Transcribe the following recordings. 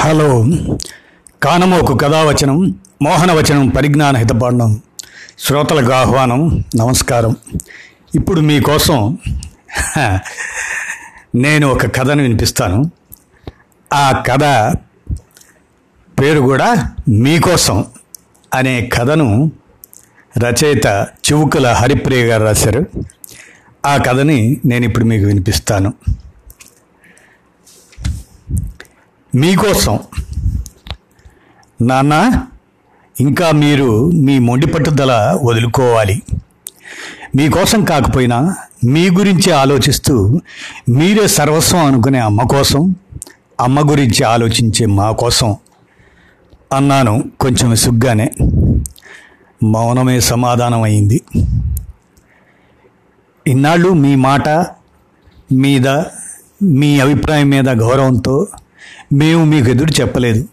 Hello. కానమోకు కథావచనం మోహనవచనం పరిజ్ఞాన హితపాండం. శ్రోతలకు ఆహ్వానం నమస్కారం. ఇప్పుడు మీకోసం నేను ఒక కథను వినిపిస్తాను. ఆ కథ పేరు కూడా మీకోసం అనే కథను రచయిత చివుకుల హరిప్రియ గారు రాశారు. ఆ కథని నేను ఇప్పుడు మీకు వినిపిస్తాను. మీకోసం. నాన్న ఇంకా మీరు మీ మొండి పట్టుదల వదులుకోవాలి. మీకోసం కాకపోయినా మీ గురించి ఆలోచిస్తూ మీరే సర్వస్వం అనుకునే అమ్మ కోసం అమ్మ గురించి ఆలోచించే మా కోసం అన్నాను కొంచెం విసుగ్గానే. మౌనమే సమాధానం అయింది ఇన్నాళ్ళు మీ మాట మీద మీ అభిప్రాయం మీద గౌరవంతో మేము మీకు ఎదురు చెప్పలేదు.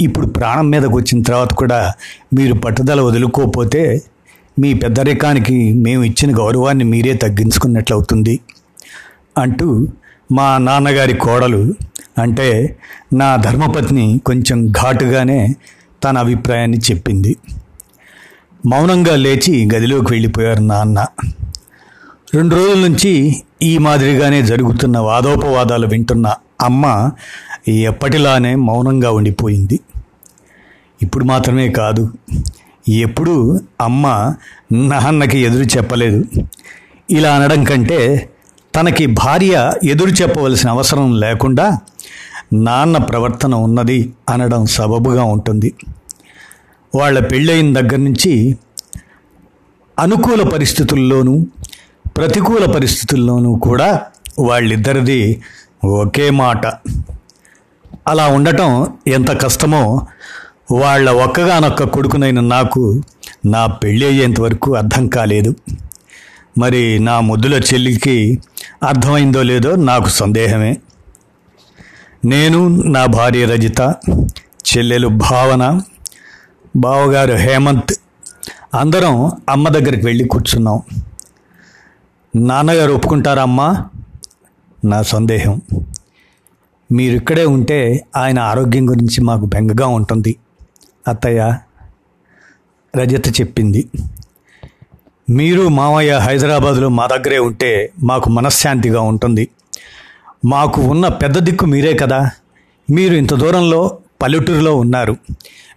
ఇప్పుడు ప్రాణం మీదకి వచ్చిన తర్వాత కూడా మీరు పట్టుదల వదులుకోకపోతే మీ పెద్దరికానికి మేము ఇచ్చిన గౌరవాన్ని మీరే తగ్గించుకున్నట్లవుతుంది. అంటూ మా నాన్నగారి కోడలు అంటే నా ధర్మపత్ని కొంచెం ఘాటుగానే తన అభిప్రాయాన్ని చెప్పింది. మౌనంగా లేచి గదిలోకి వెళ్ళిపోయారు నాన్న. రెండు రోజుల నుంచి ఈ మాదిరిగానే జరుగుతున్న వాదోపవాదాలు వింటున్న అమ్మ ఎప్పటిలానే మౌనంగా ఉండిపోయింది. ఇప్పుడు మాత్రమే కాదు ఎప్పుడు అమ్మ నాన్నకి ఎదురు చెప్పలేదు. ఇలా అనడం కంటే తనకి భార్య ఎదురు చెప్పవలసిన అవసరం లేకుండా నాన్న ప్రవర్తన ఉన్నది అనడం సబబుగా ఉంటుంది. వాళ్ళ పెళ్ళయిన దగ్గర నుంచి అనుకూల పరిస్థితుల్లోనూ ప్రతికూల పరిస్థితుల్లోనూ కూడా వాళ్ళిద్దరిది ఒకే మాట. అలా ఉండటం ఎంత కష్టమో వాళ్ళ ఒక్కగానొక్క కొడుకునైన నాకు నా పెళ్ళి అయ్యేంత వరకు అర్థం కాలేదు. మరి నా ముద్దుల చెల్లికి అర్థమైందో లేదో నాకు సందేహమే. నేను నా భార్య రజిత చెల్లెలు భావన బావగారు హేమంత్ అందరం అమ్మ దగ్గరికి వెళ్ళి కూర్చున్నాం. నాన్నగారు ఒప్పుకుంటారా అమ్మా? నా సందేహం. మీరు ఇక్కడే ఉంటే ఆయన ఆరోగ్యం గురించి మాకు బెంగగా ఉంటుంది. అత్తయ్య రజత చెప్పింది. మీరు మామయ్య హైదరాబాద్లో మా దగ్గరే ఉంటే మాకు మనశ్శాంతిగా ఉంటుంది. మాకు ఉన్న పెద్ద దిక్కు మీరే కదా. మీరు ఇంత దూరంలో పల్లెటూరులో ఉన్నారు.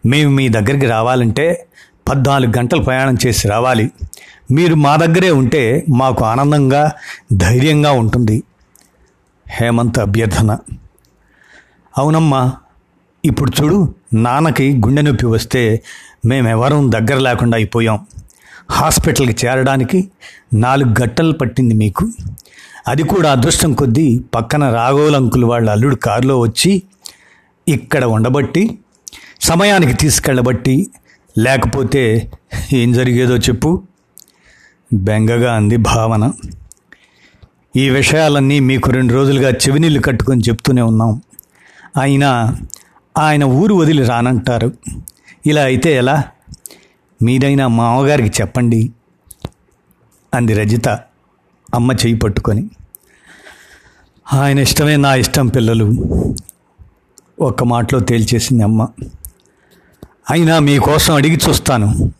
మేము మీ దగ్గరికి రావాలంటే పద్నాలుగు గంటలు ప్రయాణం చేసి రావాలి. మీరు మా దగ్గరే ఉంటే మాకు ఆనందంగా ధైర్యంగా ఉంటుంది. హేమంత్ అభ్యర్థన. అవునమ్మా. ఇప్పుడు చూడు నాన్నకి గుండె నొప్పి వస్తే మేమెవరం దగ్గర లేకుండా అయిపోయాం. హాస్పిటల్కి చేరడానికి నాలుగు గంటలు పట్టింది మీకు. అది కూడా అదృష్టం కొద్దీ పక్కన రాఘవుల అంకుల్ వాళ్ళ అల్లుడు కారులో వచ్చి ఇక్కడ ఉండబట్టి సమయానికి తీసుకెళ్ళబట్టి లేకపోతే ఏం జరిగేదో చెప్పు. బెంగగా అంది భావన. ఈ విషయాలన్నీ మీకు రెండు రోజులుగా చెవినీళ్ళు కట్టుకొని చెప్తూనే ఉన్నాం. అయినా ఆయన ఊరు వదిలి రానంటారు. ఇలా అయితే ఎలా? మీరైనా మామగారికి చెప్పండి అంది రజిత అమ్మ చేయి పట్టుకొని. ఆయన ఇష్టమే నా ఇష్టం పిల్లలు ఒక్క మాటలో తేల్చేసింది అమ్మ. అయినా మీకోసం అడిగి చూస్తాను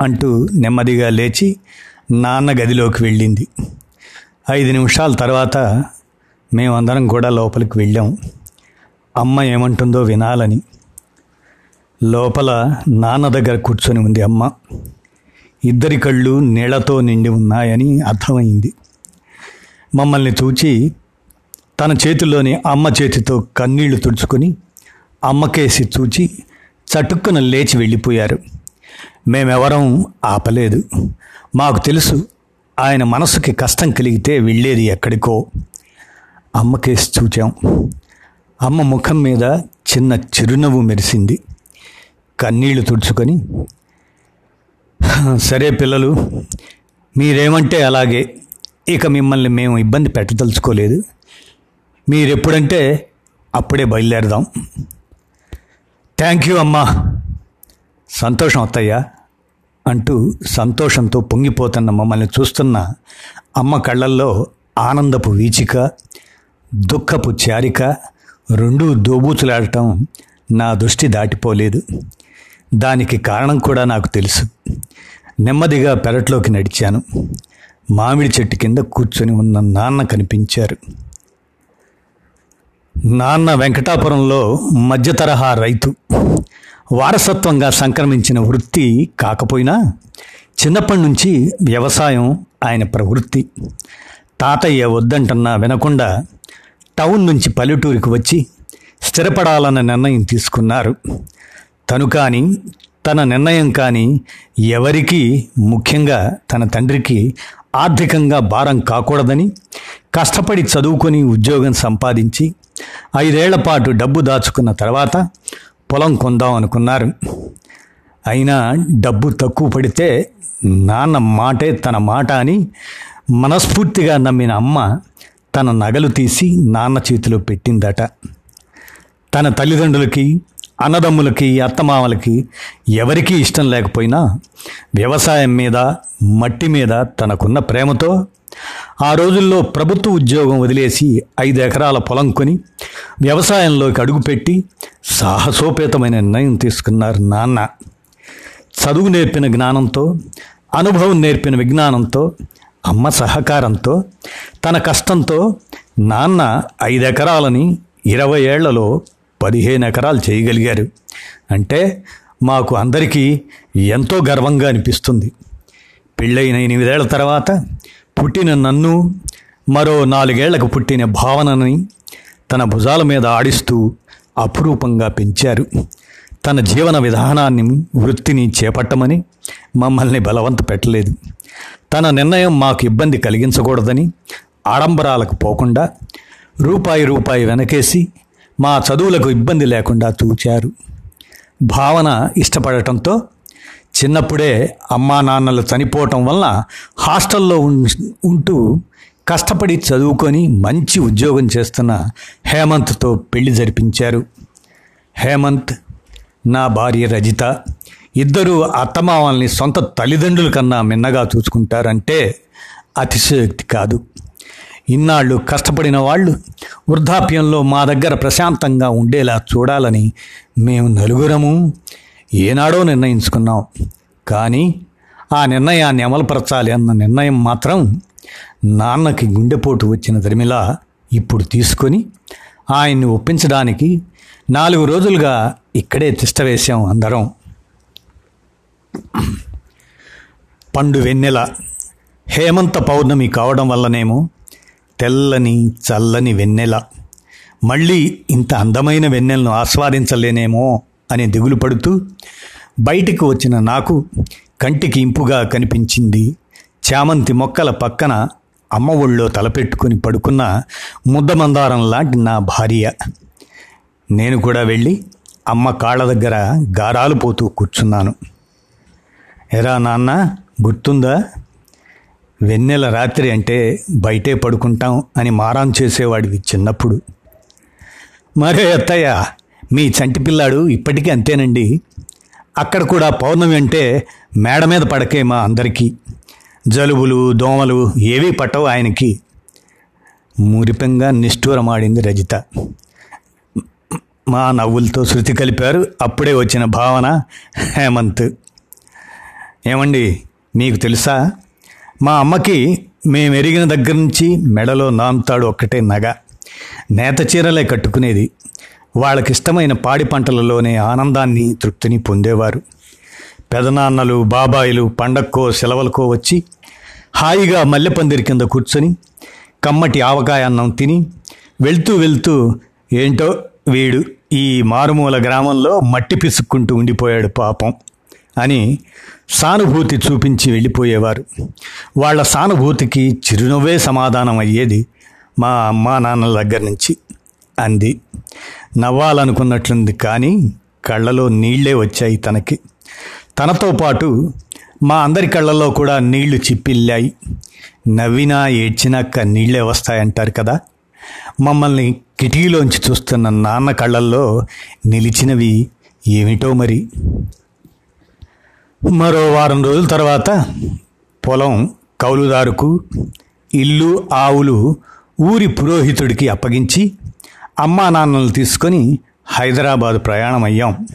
అంటూ నెమ్మదిగా లేచి నాన్న గదిలోకి వెళ్ళింది. ఐదు నిమిషాల తర్వాత మేమందరం కూడా లోపలికి వెళ్ళాం. అమ్మ ఏమంటుందో వినాలని. లోపల నాన్న దగ్గర కూర్చొని ఉంది అమ్మ. ఇద్దరి కళ్ళు నీళ్ళతో నిండి ఉన్నాయని అర్థమైంది. మమ్మల్ని చూచి తన చేతిలోని అమ్మ చేతితో కన్నీళ్ళు తుడుచుకొని అమ్మకేసి చూచి చటుక్కున లేచి వెళ్ళిపోయారు. మేమెవరం ఆపలేదు. మాకు తెలుసు ఆయన మనసుకి కష్టం కలిగితే వెళ్ళేది ఎక్కడికో. అమ్మకేసి చూచాం అమ్మ ముఖం మీద చిన్న చిరునవ్వు మెరిసింది. కన్నీళ్ళు తుడుచుకొని సరే పిల్లలు మీరేమంటే అలాగే. ఇక మిమ్మల్ని మేము ఇబ్బంది పెట్టదలుచుకోలేదు. మీరెప్పుడంటే అప్పుడే బయలుదేరదాం. థ్యాంక్ యూ అమ్మా. సంతోషం అత్తయ్య. అంటూ సంతోషంతో పొంగిపోతున్న మమ్మల్ని చూస్తున్న అమ్మ కళ్ళల్లో ఆనందపు వీచిక దుఃఖపు చారిక రెండు దోబూచులాడటం నా దృష్టి దాటిపోలేదు. దానికి కారణం కూడా నాకు తెలుసు. నెమ్మదిగా పెరట్లోకి నడిచాను. మామిడి చెట్టు కింద కూర్చొని ఉన్న నాన్న కనిపించారు. నాన్న వెంకటాపురంలో మధ్య తరహా రైతు. వారసత్వంగా సంక్రమించిన వృత్తి కాకపోయినా చిన్నప్పటి నుంచి వ్యవసాయం ఆయన ప్రవృత్తి. తాతయ్య వద్దంటన్నా వినకుండా టౌన్ నుంచి పల్లెటూరికి వచ్చి స్థిరపడాలన్న నిర్ణయం తీసుకున్నారు. తను కానీ తన నిర్ణయం కానీ ఎవరికీ ముఖ్యంగా తన తండ్రికి ఆర్థికంగా భారం కాకూడదని కష్టపడి చదువుకొని ఉద్యోగం సంపాదించి ఐదేళ్ళ పాటు డబ్బు దాచుకున్న తర్వాత పొలం కొందాం అనుకున్నారు. అయినా డబ్బు తక్కువ పడితే నాన్న మాటే తన మాట అని మనస్ఫూర్తిగా నమ్మిన అమ్మ తన నగలు తీసి నాన్న చేతిలో పెట్టిందట. తన తల్లిదండ్రులకి అన్నదమ్ములకి అత్తమామలకి ఎవరికీ ఇష్టం లేకపోయినా వ్యవసాయం మీద మట్టి మీద తనకున్న ప్రేమతో ఆ రోజుల్లో ప్రభుత్వ ఉద్యోగం వదిలేసి ఐదు ఎకరాల పొలం కొని వ్యవసాయంలోకి అడుగుపెట్టి సాహసోపేతమైన నిర్ణయం తీసుకున్నారు నాన్న. చదువు నేర్పిన జ్ఞానంతో అనుభవం నేర్పిన విజ్ఞానంతో అమ్మ సహకారంతో తన కష్టంతో నాన్న ఐదు ఎకరాలని ఇరవై ఏళ్ళలో పదిహేను ఎకరాలు చేయగలిగారు. అంటే మాకు అందరికీ ఎంతో గర్వంగా అనిపిస్తుంది. పెళ్ళైన ఎనిమిదేళ్ళ తర్వాత పుట్టిన నన్ను మరో నాలుగేళ్ళకు పుట్టిన భావనని తన భుజాల మీద ఆడిస్తూ అపురూపంగా పెంచారు. తన జీవన విధానాన్ని వృత్తిని చేపట్టమని మమ్మల్ని బలవంత పెట్టలేదు. తన నిర్ణయం మాకు ఇబ్బంది కలిగించకూడదని ఆడంబరాలకు పోకుండా రూపాయి రూపాయి వెనకేసి మా చదువులకు ఇబ్బంది లేకుండా తూచారు. భావన ఇష్టపడటంతో చిన్నప్పుడే అమ్మా నాన్నలు చనిపోవటం వలన హాస్టల్లో ఉంటూ కష్టపడి చదువుకొని మంచి ఉద్యోగం చేస్తున్న హేమంత్తో పెళ్ళి జరిపించారు. హేమంత్ నా భార్య రజిత ఇద్దరు అత్తమామల్ని సొంత తల్లిదండ్రుల కన్నా మిన్నగా చూసుకుంటారంటే అతిశయోక్తి కాదు. ఇన్నాళ్ళు కష్టపడిన వాళ్ళు వృద్ధాప్యంలో మా దగ్గర ప్రశాంతంగా ఉండేలా చూడాలని మేము నలుగురము ఏనాడో నిర్ణయించుకున్నాం. కానీ ఆ నిర్ణయాన్ని అమలుపరచాలి అన్న నిర్ణయం మాత్రం నాన్నకి గుండెపోటు వచ్చిన దరిమిలా ఇప్పుడు తీసుకొని ఆయన్ని ఒప్పించడానికి నాలుగు రోజులుగా ఇక్కడే తిష్ట వేశాం అందరం. పండు వెన్నెల హేమంత పౌర్ణమి కావడం వల్లనేమో తెల్లని చల్లని వెన్నెల. మళ్ళీ ఇంత అందమైన వెన్నెలను ఆస్వాదించలేనేమో అని దిగులు పడుతూ బయటికి వచ్చిన నాకు కంటికి ఇంపుగా కనిపించింది చామంతి మొక్కల పక్కన అమ్మ ఒళ్ళో తలపెట్టుకుని పడుకున్న ముద్దమందారం లాంటి నా భార్య. నేను కూడా వెళ్ళి అమ్మ కాళ్ళ దగ్గర గారాలు పోతూ కూర్చున్నాను. ఎరా నాన్న గుర్తుందా? వెన్నెల రాత్రి అంటే బయటే పడుకుంటాం అని మారాం చేసేవాడివి చిన్నప్పుడు. మరే అత్తయ్య మీ చంటి పిల్లాడు ఇప్పటికీ అంతేనండి. అక్కడ కూడా పౌర్ణమి అంటే మేడ మీద పడకే మా అందరికీ. జలుబులు దోమలు ఏవీ పట్టవు ఆయనకి. మురిపంగా నిష్ఠూరమాడింది రజిత. మా నవ్వులతో శృతి కలిపారు. అప్పుడే వచ్చిన భావన హేమంత్. ఏమండి మీకు తెలుసా? మా అమ్మకి మేము ఎరిగిన దగ్గర నుంచి మెడలో నాంతాడు ఒక్కటే నగ. నేత చీరలే కట్టుకునేది. వాళ్ళకిష్టమైన పాడి పంటలలోనే ఆనందాన్ని తృప్తిని పొందేవారు. పెదనాన్నలు బాబాయిలు పండక్కో సెలవులకో వచ్చి హాయిగా మల్లెపందిరి కింద కూర్చొని కమ్మటి ఆవకాయ అన్నం తిని వెళ్తూ వెళ్తూ ఏంటో వీడు ఈ మారుమూల గ్రామంలో మట్టి పిసుక్కుంటూ ఉండిపోయాడు పాపం అని సానుభూతి చూపించి వెళ్ళిపోయేవారు. వాళ్ళ సానుభూతికి చిరునవ్వే సమాధానం అయ్యేది మా అమ్మా నాన్నల దగ్గర నుంచి అంది. నవ్వాలనుకున్నట్లుంది కానీ కళ్ళలో నీళ్ళే వచ్చాయి తనకి. తనతో పాటు మా అందరి కళ్ళల్లో కూడా నీళ్ళు చిప్పిల్లాయి. నవ్వినా ఏడ్చినాక కన్నీళ్ళే వస్తాయంటారు కదా. మమ్మల్ని కిటికీలోంచి చూస్తున్న నాన్న కళ్ళల్లో నిలిచినవి ఏమిటో మరి? మరో వారం రోజుల తర్వాత పొలం కౌలుదారుకు ఇల్లు ఆవులు ఊరి పురోహితుడికి అప్పగించి అమ్మా నాన్నలు తీసుకొని హైదరాబాద్ ప్రయాణం అయ్యాం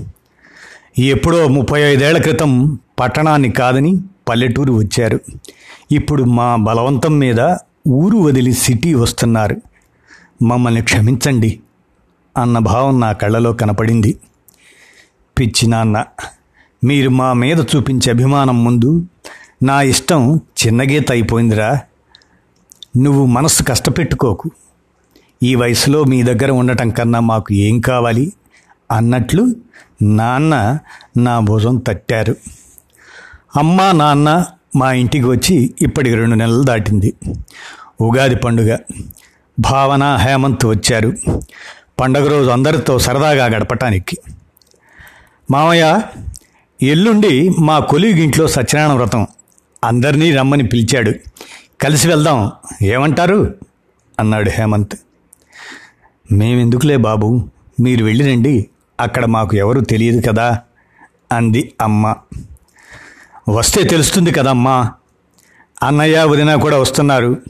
ఎప్పుడో ముప్పై ఐదేళ్ళ క్రితం పట్టణాన్ని కాదని పల్లెటూరు వచ్చారు. ఇప్పుడు మా బలవంతం మీద ఊరు వదిలి సిటీ వస్తున్నారు. మమ్మల్ని క్షమించండి అన్న భావం నా కళ్ళలో కనపడింది. పిచ్చి నాన్న మీరు మా మీద చూపించే అభిమానం ముందు నా ఇష్టం చిన్నగీత అయిపోయిందిరా. నువ్వు మనస్సు కష్టపెట్టుకోకు. ఈ వయసులో మీ దగ్గర ఉండటం కన్నా మాకు ఏం కావాలి అన్నట్లు నాన్న నా భుజం తట్టారు. అమ్మ నాన్న మా ఇంటికి వచ్చి ఇప్పటికి రెండు నెలలు దాటింది. ఉగాది పండుగ. భావన హేమంత్ వచ్చారు. పండగ రోజు అందరితో సరదాగా గడపటానికి. మామయ్య ఎల్లుండి మా కొలిగింట్లో సత్యనారాయణ వ్రతం. అందరినీ రమ్మని పిలిచాడు. కలిసి వెళ్దాం. ఏమంటారు? అన్నాడు హేమంత్. మేమెందుకులే బాబు? మీరు వెళ్ళిరండి. అక్కడ మాకు ఎవరు తెలియదు కదా? అంది అమ్మ. వస్తే తెలుస్తుంది కదమ్మా. అన్నయ్య వదిన కూడా వస్తున్నారు.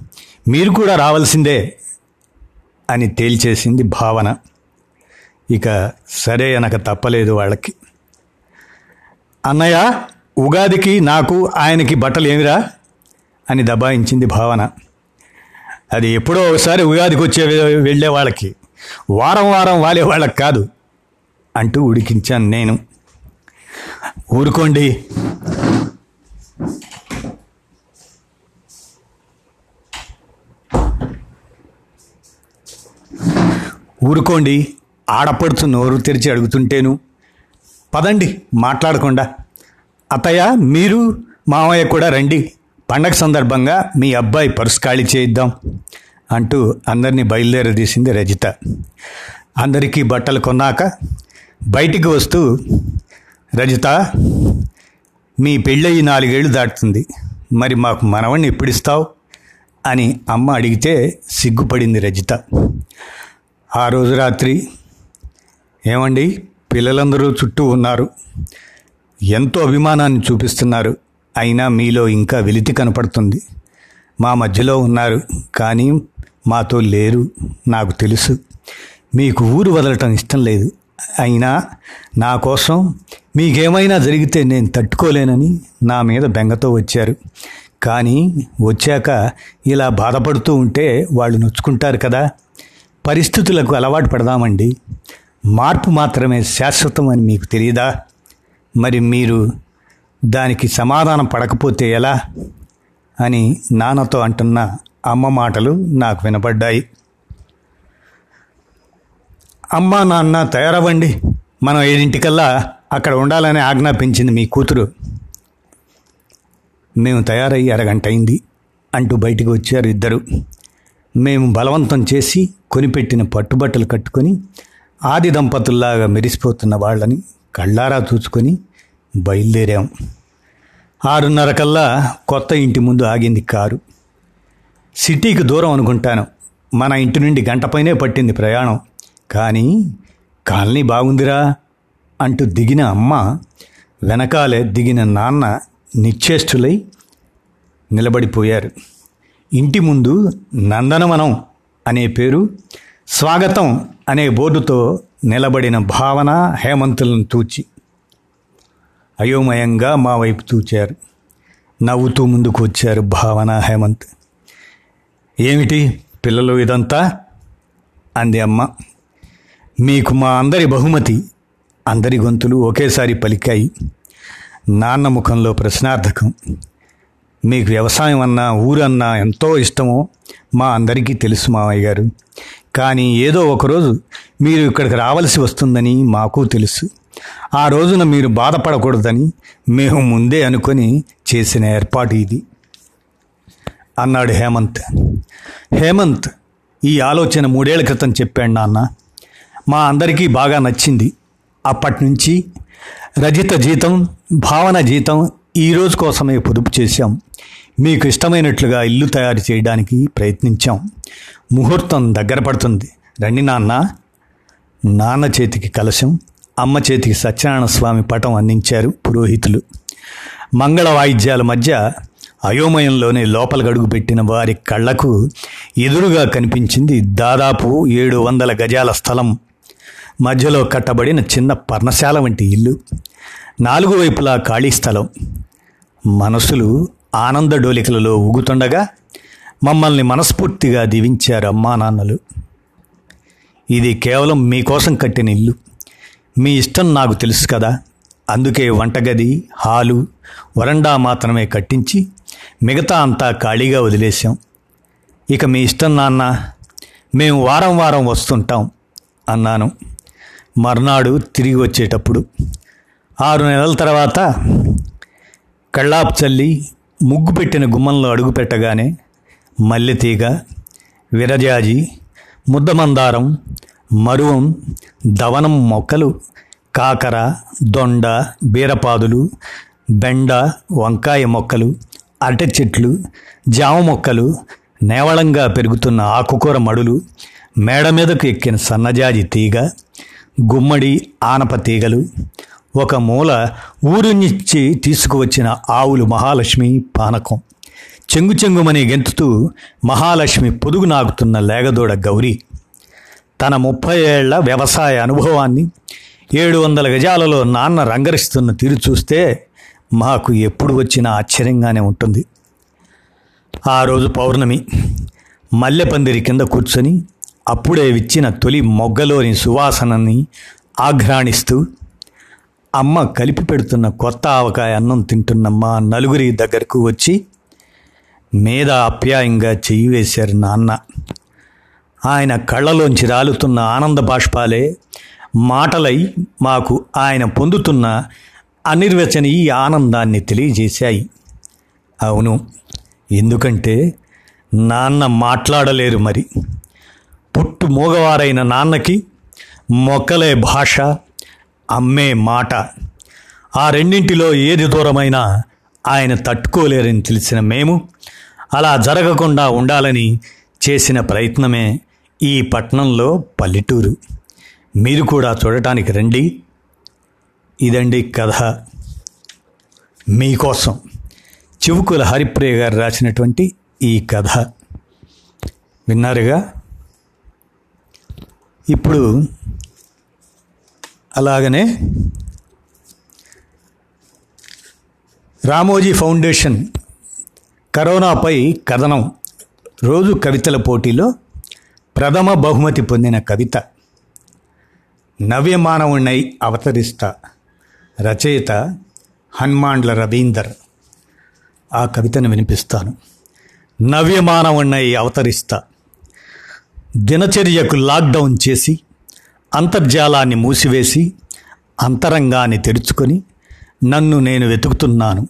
మీరు కూడా రావాల్సిందే. అని తేల్చేసింది భావన. ఇక సరే అనక తప్పలేదు వాళ్ళకి. అన్నయ్య ఉగాదికి నాకు ఆయనకి బట్టలు ఏమిరా? అని దబాయించింది భావన. అది ఎప్పుడో ఒకసారి ఉగాదికి వచ్చే వెళ్ళే వాళ్ళకి. వారం వారం వాలే వాళ్ళకి కాదు అంటూ ఉడికించాను నేను. ఊరుకోండి. ఊరుకోండి. ఆడపడుచు నోరు తెరిచి అడుగుతుంటేను. పదండి మాట్లాడకుండా. అత్తయ్య మీరు మామయ్య కూడా రండి. పండగ సందర్భంగా మీ అబ్బాయి పర్సు ఖాళీ చేయిద్దాం అంటూ అందరినీ బయలుదేరదీసింది రజిత. అందరికీ బట్టలు కొన్నాక బయటికి వస్తూ రజిత మీ పెళ్ళయి నాలుగేళ్ళు దాటుతుంది. మరి మాకు మనవణ్ణి ఎప్పుడిస్తావు అని అమ్మ అడిగితే సిగ్గుపడింది రజిత. ఆ రోజు రాత్రి ఏమండి? పిల్లలందరూ చుట్టూ ఉన్నారు. ఎంతో అభిమానాన్ని చూపిస్తున్నారు. అయినా మీలో ఇంకా వెలితి కనపడుతుంది. మా మధ్యలో ఉన్నారు. కానీ మాతో లేరు. నాకు తెలుసు. మీకు ఊరు వదలటం ఇష్టం లేదు. అయినా నా కోసం మీకేమైనా జరిగితే నేను తట్టుకోలేనని నా మీద బెంగతో వచ్చారు. కానీ వచ్చాక ఇలా బాధపడుతూ ఉంటే వాళ్ళు నొచ్చుకుంటారు కదా. పరిస్థితులకు అలవాటు పడదామండి. మార్పు మాత్రమే శాశ్వతం అని మీకు తెలియదా మరి మీరు దానికి సమాధానం పడకపోతే ఎలా? అని నాన్నతో అంటున్న అమ్మ మాటలు నాకు వినపడ్డాయి అమ్మ నాన్న తయారవ్వండి. మనం ఏడింటికల్లా అక్కడ ఉండాలని ఆజ్ఞాపించింది మీ కూతురు. మేము తయారయ్యి అరగంట అయింది అంటూ బయటికి వచ్చారు ఇద్దరు. మేము బలవంతం చేసి కొనిపెట్టిన పట్టుబట్టలు కట్టుకొని ఆది దంపతుల్లాగా మెరిసిపోతున్న వాళ్ళని కళ్ళారా చూసుకొని బయలుదేరాం. ఆరున్నర కల్లా కొత్త ఇంటి ముందు ఆగింది కారు. సిటీకి దూరం అనుకుంటాను. మన ఇంటి నుండి గంటపైనే పట్టింది ప్రయాణం. కానీ కాలనీ బాగుందిరా అంటూ దిగిన అమ్మ వెనకాలే దిగిన నాన్న నిశ్చేష్టులై నిలబడిపోయారు. ఇంటి ముందు నందనవనం అనే పేరు స్వాగతం అనే బోర్డుతో నిలబడిన భావన హేమంతులను తూచి అయోమయంగా మా వైపు తూచారు. నవ్వుతూ ముందుకు వచ్చారు భావన హేమంత్. ఏమిటి పిల్లలు ఇదంతా? అంది అమ్మ. మీకు మా అందరి బహుమతి అందరి గొంతులు ఒకేసారి పలికాయి. నాన్న ముఖంలో ప్రశ్నార్థకం. మీకు వ్యవసాయం అన్నా ఊరన్నా ఎంతో ఇష్టమో మా అందరికీ తెలుసు మావయ్య గారు. కానీ ఏదో ఒకరోజు మీరు ఇక్కడికి రావాల్సి వస్తుందని మాకు తెలుసు. ఆ రోజున మీరు బాధపడకూడదని మేము ముందే అనుకొని చేసిన ఏర్పాటు ఇది. అన్నాడు హేమంత్. హేమంత్ ఈ ఆలోచన మూడేళ్ళ క్రితం చెప్పాడు నాన్న. మా అందరికీ బాగా నచ్చింది. అప్పటి నుంచి రజిత జీతం భావన జీతం ఈ రోజు కోసమే పొదుపు చేశాం. మీకు ఇష్టమైనట్లుగా ఇల్లు తయారు చేయడానికి ప్రయత్నించాం. ముహూర్తం దగ్గర పడుతుంది. రండి నాన్న. నాన్న చేతికి కలశం అమ్మ చేతికి సత్యనారాయణ స్వామి పటం అందించారు పురోహితులు. మంగళ వాయిద్యాల మధ్య అయోమయంలోనే లోపల గడుగు పెట్టిన వారి కళ్ళకు ఎదురుగా కనిపించింది దాదాపు ఏడు వందల గజాల స్థలం. మధ్యలో కట్టబడిన చిన్న పర్ణశాల వంటి ఇల్లు. నాలుగు వైపులా ఖాళీ స్థలం. మనసులు ఆనందడోలికలలో ఊగుతుండగా మమ్మల్ని మనస్ఫూర్తిగా దీవించారు అమ్మా నాన్నలు. ఇది కేవలం మీకోసం కట్టిన ఇల్లు. మీ ఇష్టం నాకు తెలుసు కదా. అందుకే వంటగది హాలు వరండా మాత్రమే కట్టించి మిగతా అంతా ఖాళీగా వదిలేశాం. ఇక మీ ఇష్టం నాన్న మేము వారం వారం వస్తుంటాం అన్నాను. మర్నాడు తిరిగి వచ్చేటప్పుడు. ఆరు నెలల తర్వాత కళ్ళాపు చల్లి ముగ్గు పెట్టిన గుమ్మంలో అడుగు పెట్టగానే మల్లెతీగ విరజాజి ముద్దమందారం మరువం దవనం మొక్కలు కాకర దొండ బీరపాదులు బెండ వంకాయ మొక్కలు అరటి చెట్లు జామ మొక్కలు నేవళంగా పెరుగుతున్న ఆకుకూర మడులు మేడ మీదకు ఎక్కిన సన్నజాజి తీగ గుమ్మడి ఆనప తీగలు ఒక మూల ఊరు నుంచి తీసుకువచ్చిన ఆవులు మహాలక్ష్మి పానకం. చెంగు చెంగుమని గెంతుతూ మహాలక్ష్మి పొదుగు నాగుతున్న లేగదోడ గౌరీ. తన ముప్పై ఏళ్ళ వ్యవసాయ అనుభవాన్ని ఏడు వందల గజాలలో నాన్న రంగరిస్తున్న తీరు చూస్తే మాకు ఎప్పుడు వచ్చినా ఆశ్చర్యంగానే ఉంటుంది. ఆ రోజు పౌర్ణమి. మల్లెపందిరి కింద కూర్చొని అప్పుడే విచ్చిన తొలి మొగ్గలోని సువాసనని ఆఘ్రాణిస్తూ అమ్మ కలిపి పెడుతున్న కొత్త ఆవకాయ అన్నం తింటున్న మా నలుగురి దగ్గరకు వచ్చి మీద ఆప్యాయంగా చెయ్యి వేశారు నాన్న. ఆయన కళ్ళలోంచి రాలుతున్న ఆనంద బాష్పాలే మాటలై మాకు ఆయన పొందుతున్న అనిర్వచనీయ ఆనందాన్ని తెలియజేశాయి. అవును. ఎందుకంటే నాన్న మాట్లాడలేరు మరి. పుట్టు మూగవారైన నాన్నకి మొక్కలే భాష అమ్మే మాట. ఆ రెండింటిలో ఏది దూరమైనా ఆయన తట్టుకోలేరని తెలిసిన మేము అలా జరగకుండా ఉండాలని చేసిన ప్రయత్నమే ఈ పట్టణంలో పల్లెటూరు. మీరు కూడా చూడటానికి రండి. ఇదండి కథ. మీకోసం చివుకుల హరిప్రియ గారు రాసినటువంటి ఈ కథ. విన్నారుగా? ఇప్పుడు అలాగనే రామోజీ ఫౌండేషన్ కరోనాపై కథనం. రోజు కవితల పోటీలో ప్రథమ బహుమతి పొందిన కవిత. నవ్యమానవుణ్ణై అవతరిస్తా రచయిత హన్మాండ్ల రవీందర్. ఆ కవితను వినిపిస్తాను. నవ్యమానవుణ్ణై అవతరిస్తా దినచర్యకు లాక్డౌన్ చేసి అంతర్జాలాన్ని మూసివేసి అంతరంగాన్ని తెరుచుకొని నన్ను నేను వెతుకుతున్నాను.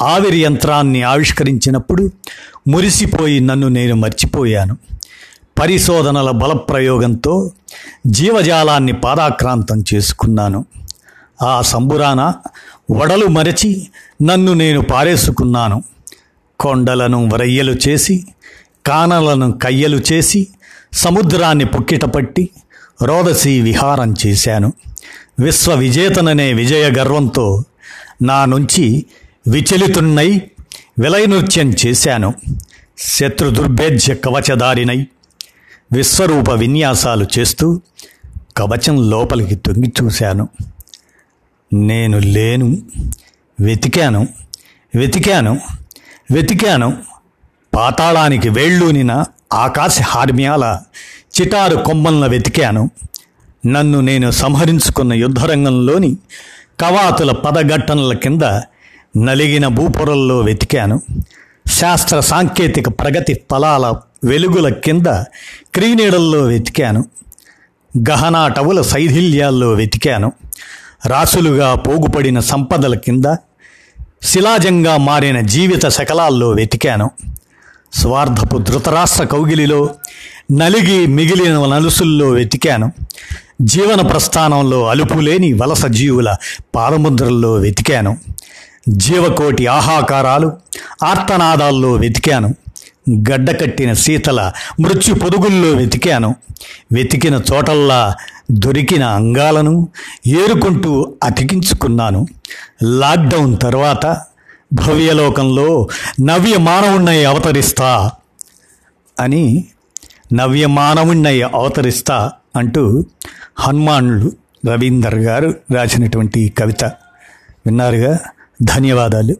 ఆవిరి యంత్రాన్ని ఆవిష్కరించినప్పుడు మురిసిపోయి నన్ను నేను మర్చిపోయాను. పరిశోధనల బలప్రయోగంతో జీవజాలాన్ని పాదాక్రాంతం చేసుకున్నాను. ఆ సంబురాన వడలు మరచి నన్ను నేను పారేసుకున్నాను. కొండలను వరయ్యలు చేసి కానలను కయ్యలు చేసి సముద్రాన్ని పుక్కిటపట్టి రోదసి విహారం చేశాను. విశ్వ విజేతననే విజయ గర్వంతో నా నుంచి విచలితున్నై విలయనృత్యం చేశాను. శత్రు దుర్భేద్య కవచదారినై విశ్వరూప విన్యాసాలు చేస్తూ కవచం లోపలికి తొంగి చూశాను. నేను లేను. వెతికాను. వెతికాను. వెతికాను. పాతాళానికి వేళ్ళూనిన ఆకాశ హార్మ్యాల చిటారు కొమ్మలను వెతికాను. నన్ను నేను సంహరించుకున్న యుద్ధరంగంలోని కవాతుల పదఘట్టనల కింద నలిగిన భూపొరల్లో వెతికాను. శాస్త్ర సాంకేతిక ప్రగతి ఫలాల వెలుగుల కింద క్రీనీడల్లో వెతికాను. గహనాటవుల శైథిల్యాల్లో వెతికాను. రాసులుగా పోగుపడిన సంపదల కింద శిలాజంగా మారిన జీవిత శకలాల్లో వెతికాను. స్వార్థపు ధృతరాష్ట్ర కౌగిలిలో నలిగి మిగిలిన నలుసుల్లో వెతికాను. జీవన ప్రస్థానంలో అలుపులేని వలస జీవుల పాదముద్రల్లో వెతికాను. జీవకోటి ఆహాకారాలు ఆర్తనాదాల్లో వెతికాను. గడ్డకట్టిన శీతల మృత్యు పొదుగుల్లో వెతికాను. వెతికిన చోటల్లా దొరికిన అంగాలను ఏరుకుంటూ అతికించుకున్నాను. లాక్డౌన్ తర్వాత భవ్యలోకంలో నవ్య మానవుణ్ణై అవతరిస్తా అని నవ్యమానవుణ్ణయ్య అవతరిస్తా అంటూ హనుమాన్లు రవీందర్ గారు రాసినటువంటి కవిత. విన్నారుగా? ధన్యవాదాలు.